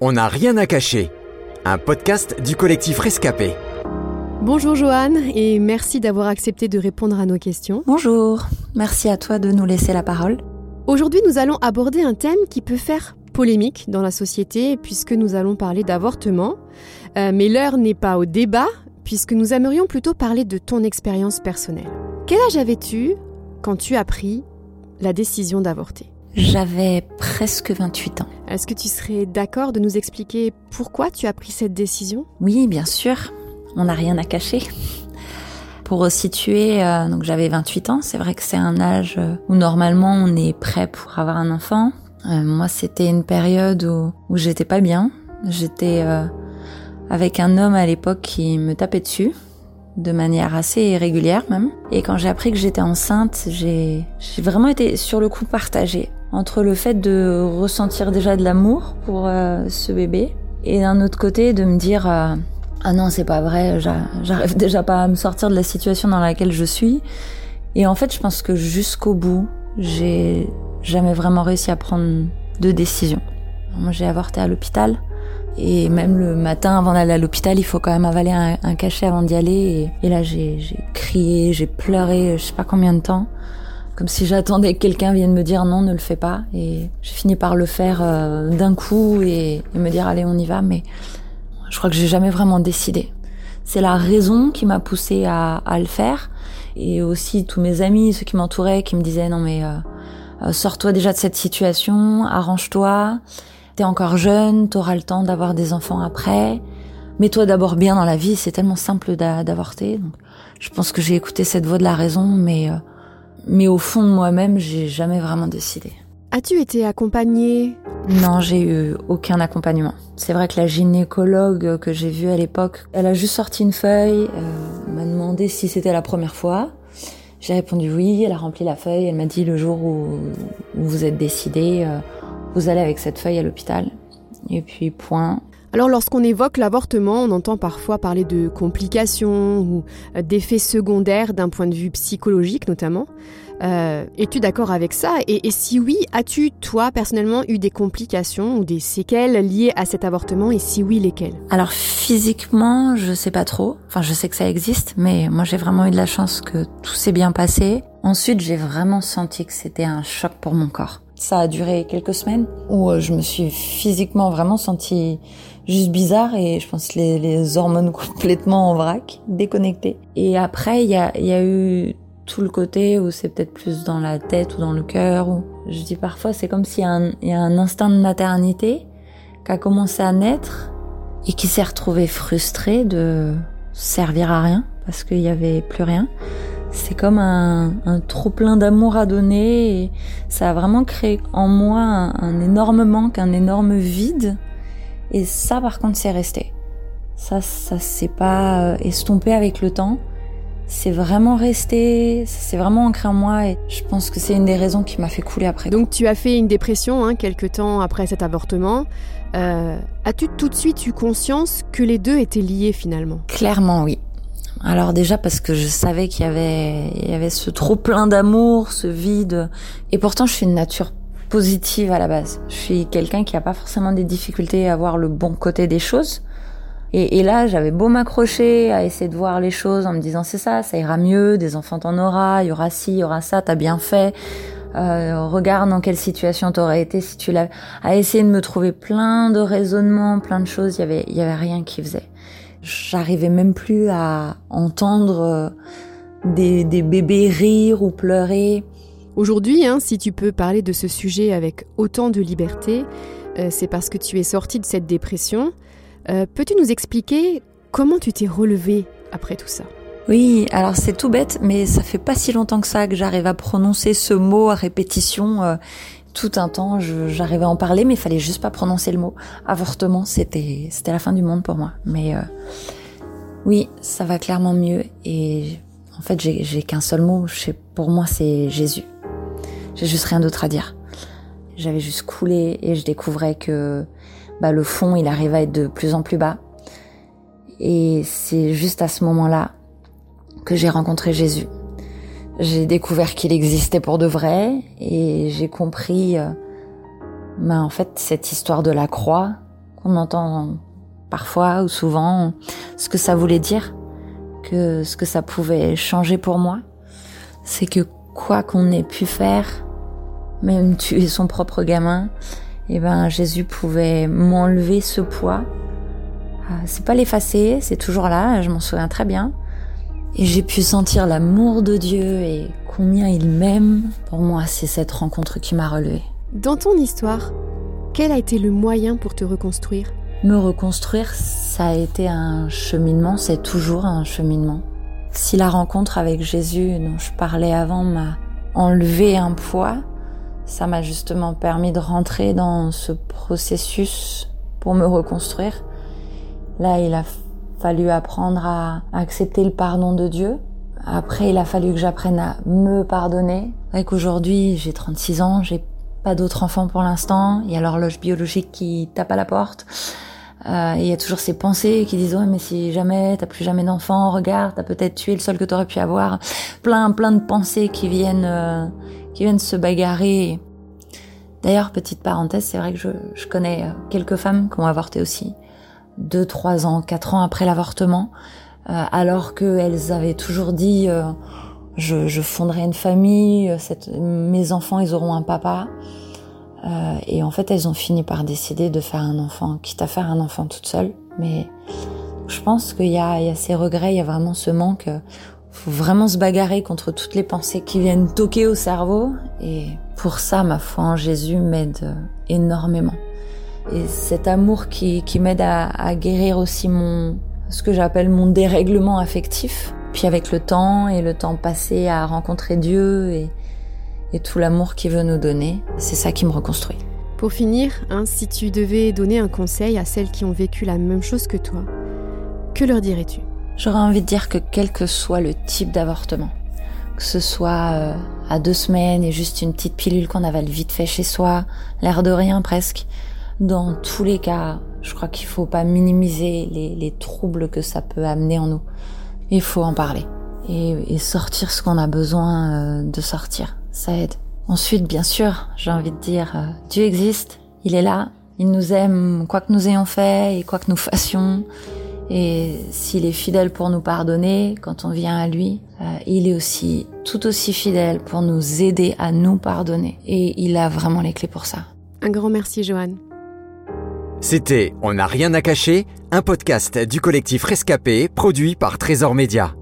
On n'a rien à cacher. Un podcast du collectif Rescapé. Bonjour Joanne et merci d'avoir accepté de répondre à nos questions. Bonjour, merci à toi de nous laisser la parole. Aujourd'hui nous allons aborder un thème qui peut faire polémique dans la société puisque nous allons parler d'avortement. Euh, mais l'heure n'est pas au débat puisque nous aimerions plutôt parler de ton expérience personnelle. Quel âge avais-tu quand tu as pris la décision d'avorter? J'avais presque 28 ans. Est-ce que tu serais d'accord de nous expliquer pourquoi tu as pris cette décision? Oui, bien sûr. On n'a rien à cacher. Pour situer, euh, donc j'avais 28 ans. C'est vrai que c'est un âge où normalement on est prêt pour avoir un enfant. Euh, moi, c'était une période où, où j'étais pas bien. J'étais euh, avec un homme à l'époque qui me tapait dessus de manière assez irrégulière même. Et quand j'ai appris que j'étais enceinte, j'ai vraiment été sur le coup partagée entre le fait de ressentir déjà de l'amour pour euh, ce bébé et d'un autre côté de me dire euh, ah non c'est pas vrai, j'arrive déjà pas à me sortir de la situation dans laquelle je suis. Et en fait je pense que jusqu'au bout j'ai jamais vraiment réussi à prendre de décision. J'ai avorté à l'hôpital. Et même le matin, avant d'aller à l'hôpital, il faut quand même avaler un, cachet avant d'y aller. Et, là, j'ai crié, j'ai pleuré, je sais pas combien de temps, comme si j'attendais que quelqu'un vienne me dire non, ne le fais pas. Et j'ai fini par le faire euh, d'un coup et, me dire allez, on y va. Mais je crois que j'ai jamais vraiment décidé. C'est la raison qui m'a poussée à, à, le faire. Et aussi tous mes amis, ceux qui m'entouraient, qui me disaient non mais euh, euh sors-toi déjà de cette situation, arrange-toi. T'es encore jeune, t'auras le temps d'avoir des enfants après. Mets-toi d'abord bien dans la vie, c'est tellement simple d'avorter. Je pense que j'ai écouté cette voix de la raison, mais, euh, mais au fond de moi-même, j'ai jamais vraiment décidé. As-tu été accompagnée? Non, j'ai eu aucun accompagnement. C'est vrai que la gynécologue que j'ai vue à l'époque, elle a juste sorti une feuille, euh, m'a demandé si c'était la première fois. J'ai répondu oui, elle a rempli la feuille, elle m'a dit le jour où, vous êtes décidé, euh, vous allez avec cette feuille à l'hôpital. Et puis point. Alors lorsqu'on évoque l'avortement, on entend parfois parler de complications ou d'effets secondaires d'un point de vue psychologique notamment. Euh, Es-tu d'accord avec ça? Et, si oui, as-tu toi personnellement eu des complications ou des séquelles liées à cet avortement? Et si oui, lesquelles? Alors physiquement, je sais pas trop. Enfin, je sais que ça existe, mais moi j'ai vraiment eu de la chance que tout s'est bien passé. Ensuite, j'ai vraiment senti que c'était un choc pour mon corps. Ça a duré quelques semaines où euh, je me suis physiquement vraiment sentie juste bizarre et je pense les, les hormones complètement en vrac, déconnectées. Et après, il y a, eu tout le côté où c'est peut-être plus dans la tête ou dans le cœur. Je dis parfois, c'est comme s'il y, y, a un instinct de maternité qui a commencé à naître et qui s'est retrouvé frustré de servir à rien parce qu'il y avait plus rien c'est comme un, un trop plein d'amour à donner et ça a vraiment créé en moi un, énorme manque, un énorme vide. Et ça, par contre, c'est resté. Ça, ça s'est pas euh, estompé avec le temps. C'est vraiment resté, c'est vraiment ancré en moi et je pense que c'est une des raisons qui m'a fait couler après. Donc tu as fait une dépression hein, quelques temps après cet avortement. Euh, As-tu tout de suite eu conscience que les deux étaient liés finalement? Clairement oui. Alors déjà parce que je savais qu'il y avait, il y avait ce trop plein d'amour, ce vide. Et pourtant, je suis une nature positive à la base. Je suis quelqu'un qui a pas forcément des difficultés à voir le bon côté des choses. Et, et là, j'avais beau m'accrocher à essayer de voir les choses en me disant c'est ça, ça ira mieux, des enfants t'en auras, il y aura ci, il y aura ça, t'as bien fait. Euh, regarde dans quelle situation t'aurais été si tu l'avais. À essayer de me trouver plein de raisonnements, plein de choses, il y avait, il y avait rien qui faisait. J'arrivais même plus à entendre euh, des, des bébés rire ou pleurer. Aujourd'hui, hein, si tu peux parler de ce sujet avec autant de liberté, euh, c'est parce que tu es sortie de cette dépression. Euh, Peux-tu nous expliquer comment tu t'es relevée après tout ça? Oui, alors c'est tout bête, mais ça fait pas si longtemps que ça que j'arrive à prononcer ce mot à répétition. Euh, tout un temps, j'arrivais à en parler, mais il fallait juste pas prononcer le mot. Avortement, c'était c'était la fin du monde pour moi. Mais euh, oui, ça va clairement mieux. Et en fait, j'ai qu'un seul mot. Pour moi, c'est Jésus. J'ai juste rien d'autre à dire. J'avais juste coulé et je découvrais que bah, le fond, il arrivait à être de plus en plus bas. Et c'est juste à ce moment-là que j'ai rencontré Jésus j'ai découvert qu'il existait pour de vrai et j'ai compris, euh, ben en fait, cette histoire de la croix qu'on entend parfois ou souvent, ce que ça voulait dire, que ce que ça pouvait changer pour moi, c'est que quoi qu'on ait pu faire, même tuer son propre gamin, eh ben Jésus pouvait m'enlever ce poids. Ah, c'est pas l'effacer, c'est toujours là, je m'en souviens très bien. Et j'ai pu sentir l'amour de Dieu et combien il m'aime. Pour moi, c'est cette rencontre qui m'a relevé. Dans ton histoire, quel a été le moyen pour te reconstruire? Me reconstruire, ça a été un cheminement, c'est toujours un cheminement. Si la rencontre avec Jésus dont je parlais avant m'a enlevé un poids, ça m'a justement permis de rentrer dans ce processus pour me reconstruire. Là, il a fallu apprendre à accepter le pardon de Dieu. Après, il a fallu que j'apprenne à me pardonner. Avec qu'aujourd'hui, j'ai 36 ans, j'ai pas d'autres enfants pour l'instant. Il y a l'horloge biologique qui tape à la porte. Euh, il y a toujours ces pensées qui disent ouais mais si jamais t'as plus jamais d'enfant, regarde t'as peut-être tué le seul que t'aurais pu avoir. Plein plein de pensées qui viennent euh, qui viennent se bagarrer. D'ailleurs petite parenthèse, c'est vrai que je, je connais euh, quelques femmes qui ont avorté aussi, deux trois ans, quatre ans après l'avortement, euh, alors qu'elles avaient toujours dit je, je fonderai une famille, cette, mes enfants ils auront un papa. Euh, et en fait, elles ont fini par décider de faire un enfant, quitte à faire un enfant toute seule. Mais je pense qu'il y a, y a ces regrets, il y a vraiment ce manque. faut vraiment se bagarrer contre toutes les pensées qui viennent toquer au cerveau. Et pour ça, ma foi en Jésus m'aide énormément. Et cet amour qui, qui m'aide à, à guérir aussi mon, ce que j'appelle mon dérèglement affectif. Puis avec le temps et le temps passé à rencontrer Dieu et, et tout l'amour qu'il veut nous donner. C'est ça qui me reconstruit. Pour finir, hein, si tu devais donner un conseil à celles qui ont vécu la même chose que toi, que leur dirais-tu? J'aurais envie de dire que quel que soit le type d'avortement, que ce soit euh, à deux semaines et juste une petite pilule qu'on avale vite fait chez soi, l'air de rien presque, dans tous les cas, je crois qu'il faut pas minimiser les, les, troubles que ça peut amener en nous. Il faut en parler et, et sortir ce qu'on a besoin euh, de sortir ça aide. Ensuite, bien sûr, j'ai envie de dire, euh, Dieu existe, il est là, il nous aime quoi que nous ayons fait et quoi que nous fassions. Et s'il est fidèle pour nous pardonner quand on vient à lui, euh, il est aussi tout aussi fidèle pour nous aider à nous pardonner. Et il a vraiment les clés pour ça. Un grand merci, Joanne. C'était On n'a rien à cacher, un podcast du collectif Rescapé produit par Trésor Média.